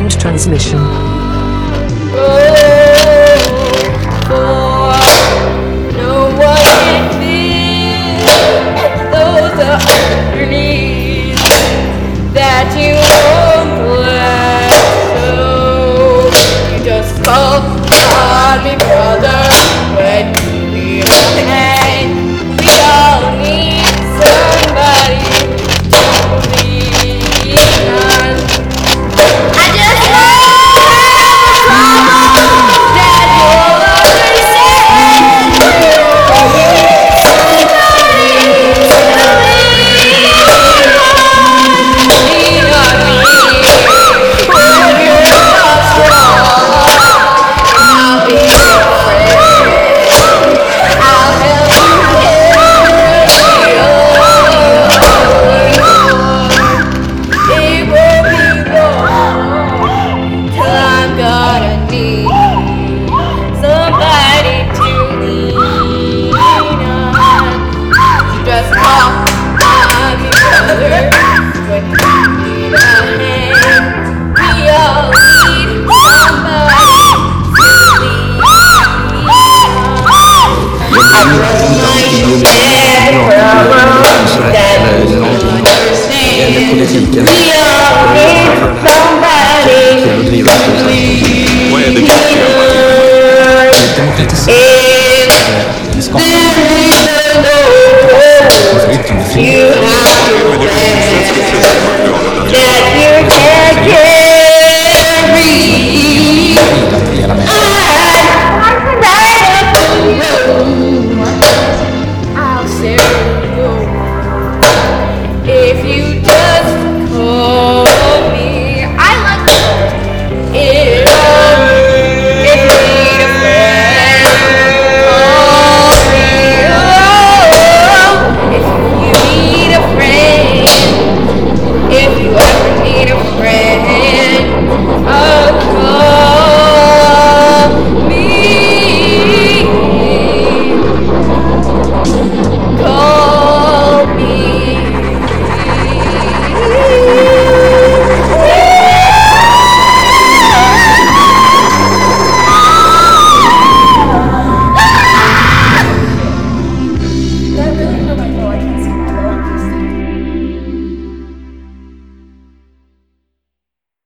end transmission.